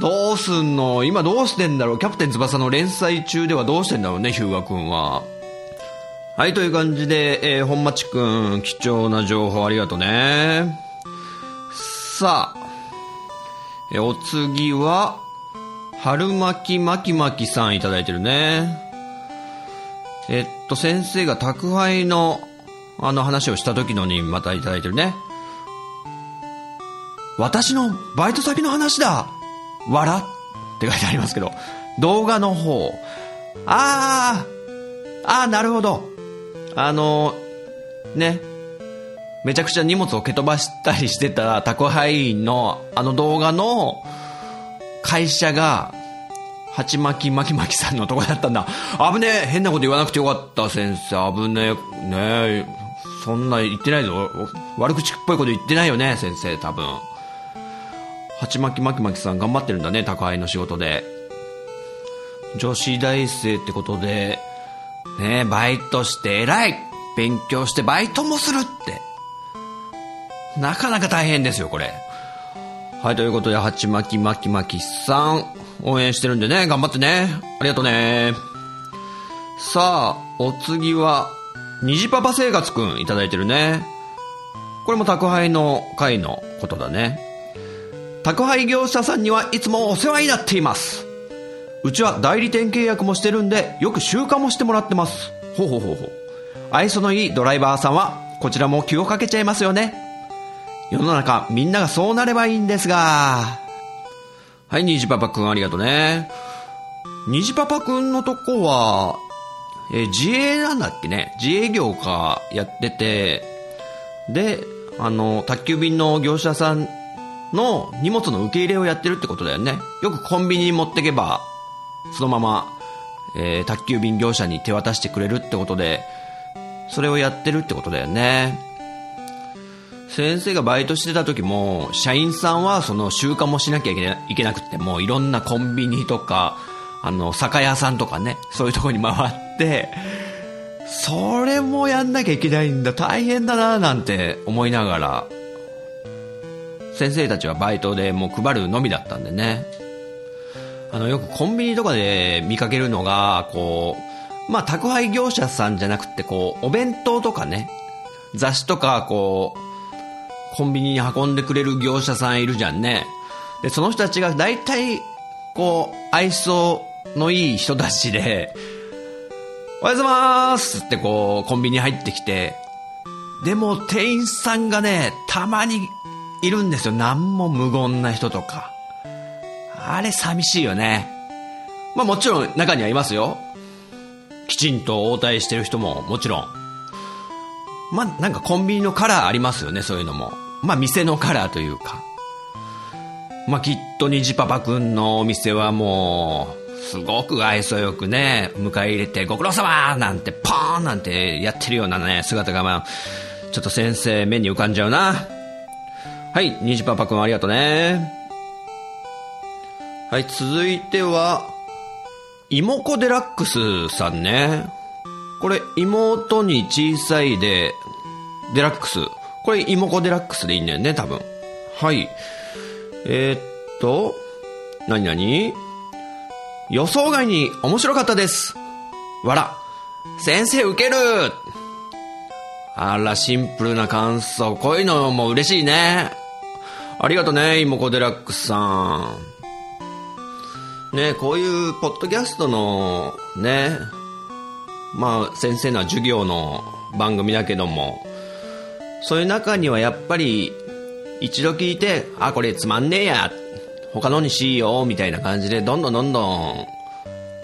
どうすんの？今どうしてんだろう？キャプテン翼の連載中ではどうしてんだろうね、ヒューガ君は。はい、という感じで、えー、本町くん、貴重な情報ありがとうね。さあ、えー、お次は、春巻き巻き巻きさんいただいてるね。えっと、先生が宅配の、あの話をした時のにまたいただいてるね。私のバイト先の話だわらって書いてありますけど、動画の方。あー、あー、なるほど。あの、ね、めちゃくちゃ荷物を蹴飛ばしたりしてた宅配員のあの動画の会社が、鉢巻き巻き巻きさんのとこだったんだ。危ねえ変なこと言わなくてよかった、先生。危ねえ。ねえ。そんな言ってないぞ。悪口っぽいこと言ってないよね、先生、多分。鉢巻き巻き巻きさん頑張ってるんだね、宅配の仕事で。女子大生ってことで、ねバイトして偉い勉強してバイトもするって。なかなか大変ですよ、これ。はい、ということで、鉢巻き巻き巻きさん、応援してるんでね、頑張ってね。ありがとうね。さあ、お次は、虹パパ生活くんいただいてるね。これも宅配の回のことだね。宅配業者さんにはいつもお世話になっています。うちは代理店契約もしてるんで、よく集荷もしてもらってます。ほうほうほうほう。愛想のいいドライバーさんは、こちらも気をかけちゃいますよね。世の中、みんながそうなればいいんですが。はい、ニジパパくんありがとうね。ニジパパくんのとこは、え自営なんだっけね。自営業かやってて、で、あの、宅急便の業者さんの荷物の受け入れをやってるってことだよね。よくコンビニに持ってけば、そのまま、えー、宅急便業者に手渡してくれるってことで、それをやってるってことだよね。先生がバイトしてた時も、社員さんはその集荷もしなきゃいけなくて、もういろんなコンビニとか、あの、酒屋さんとかね、そういうとこに回って、それもやんなきゃいけないんだ、大変だな、なんて思いながら、先生たちはバイトでもう配るのみだったんでね。あの、よくコンビニとかで見かけるのが、こう、まあ、宅配業者さんじゃなくて、こう、お弁当とかね、雑誌とか、こう、コンビニに運んでくれる業者さんいるじゃんね。で、その人たちが大体、こう、愛想のいい人たちで、おはようございますってこう、コンビニ入ってきて、でも店員さんがね、たまにいるんですよ。何も無言な人とか。あれ寂しいよね。まあもちろん中にはいますよ。きちんと応対してる人ももちろん。まあなんかコンビニのカラーありますよね、そういうのも。まあ店のカラーというか。まあきっと虹パパくんのお店はもう、すごく愛想よくね、迎え入れてご苦労様なんてポーンなんてやってるようなね、姿がまあ、ちょっと先生目に浮かんじゃうな。はい、虹パパくんありがとうね。はい、続いては、妹子デラックスさんね。これ、妹に小さいで、デラックス。これ、妹子デラックスでいいんだよね、多分。はい。えー、っと、なになに予想外に面白かったです。わら。先生受けるあら、シンプルな感想。こういうのも嬉しいね。ありがとね、妹子デラックスさん。ね、こういうポッドキャストのね、まあ先生の授業の番組だけども、そういう中にはやっぱり一度聞いて、あ、これつまんねえや、他のにしようみたいな感じでどんどんどんどん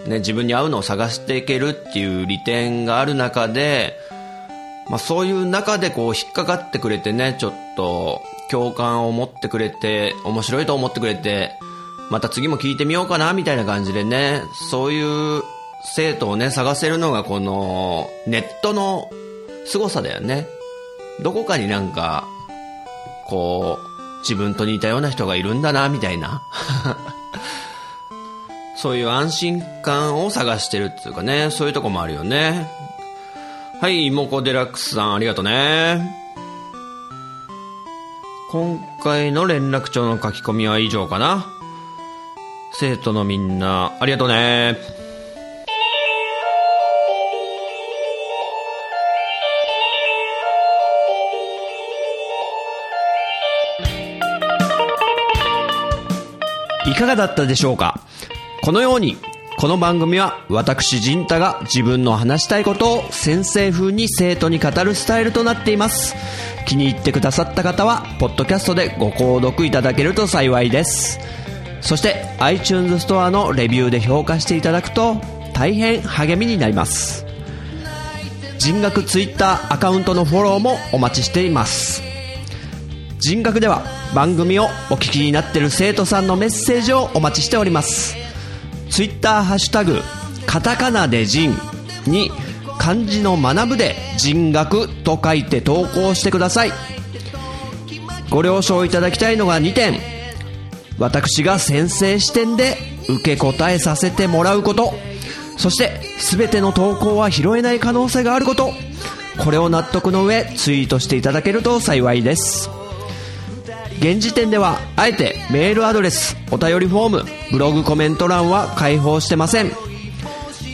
ね、自分に合うのを探していけるっていう利点がある中で、まあそういう中でこう引っかかってくれてね、ちょっとと共感を持ってくれて、面白いと思ってくれて、また次も聞いてみようかなみたいな感じでね、そういう生徒をね、探せるのがこのネットの凄さだよね。どこかになんか、こう、自分と似たような人がいるんだな、みたいな。そういう安心感を探してるっていうかね、そういうとこもあるよね。はい、モコデラックスさんありがとうね。今回の連絡帳の書き込みは以上かな。生徒のみんな、ありがとうね。いかがだったでしょうか？このように、この番組は私仁太が自分の話したいことを先生風に生徒に語るスタイルとなっています。気に入ってくださった方は、ポッドキャストでご購読いただけると幸いです。そして iTunes ストアのレビューで評価していただくと大変励みになります。人学 Twitter アカウントのフォローもお待ちしています。人学では番組をお聞きになっている生徒さんのメッセージをお待ちしております。Twitter ハッシュタグカタカナで人に漢字の学ぶで人学と書いて投稿してください。ご了承いただきたいのが2点。私が先生視点で受け答えさせてもらうこと。そして全ての投稿は拾えない可能性があること。これを納得の上ツイートしていただけると幸いです。現時点ではあえてメールアドレス、お便りフォーム、ブログコメント欄は開放してません。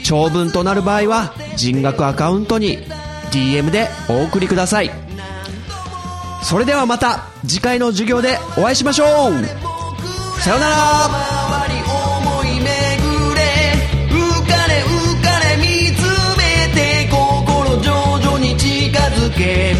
長文となる場合は人学アカウントに DM でお送りください。それではまた次回の授業でお会いしましょうさようならけ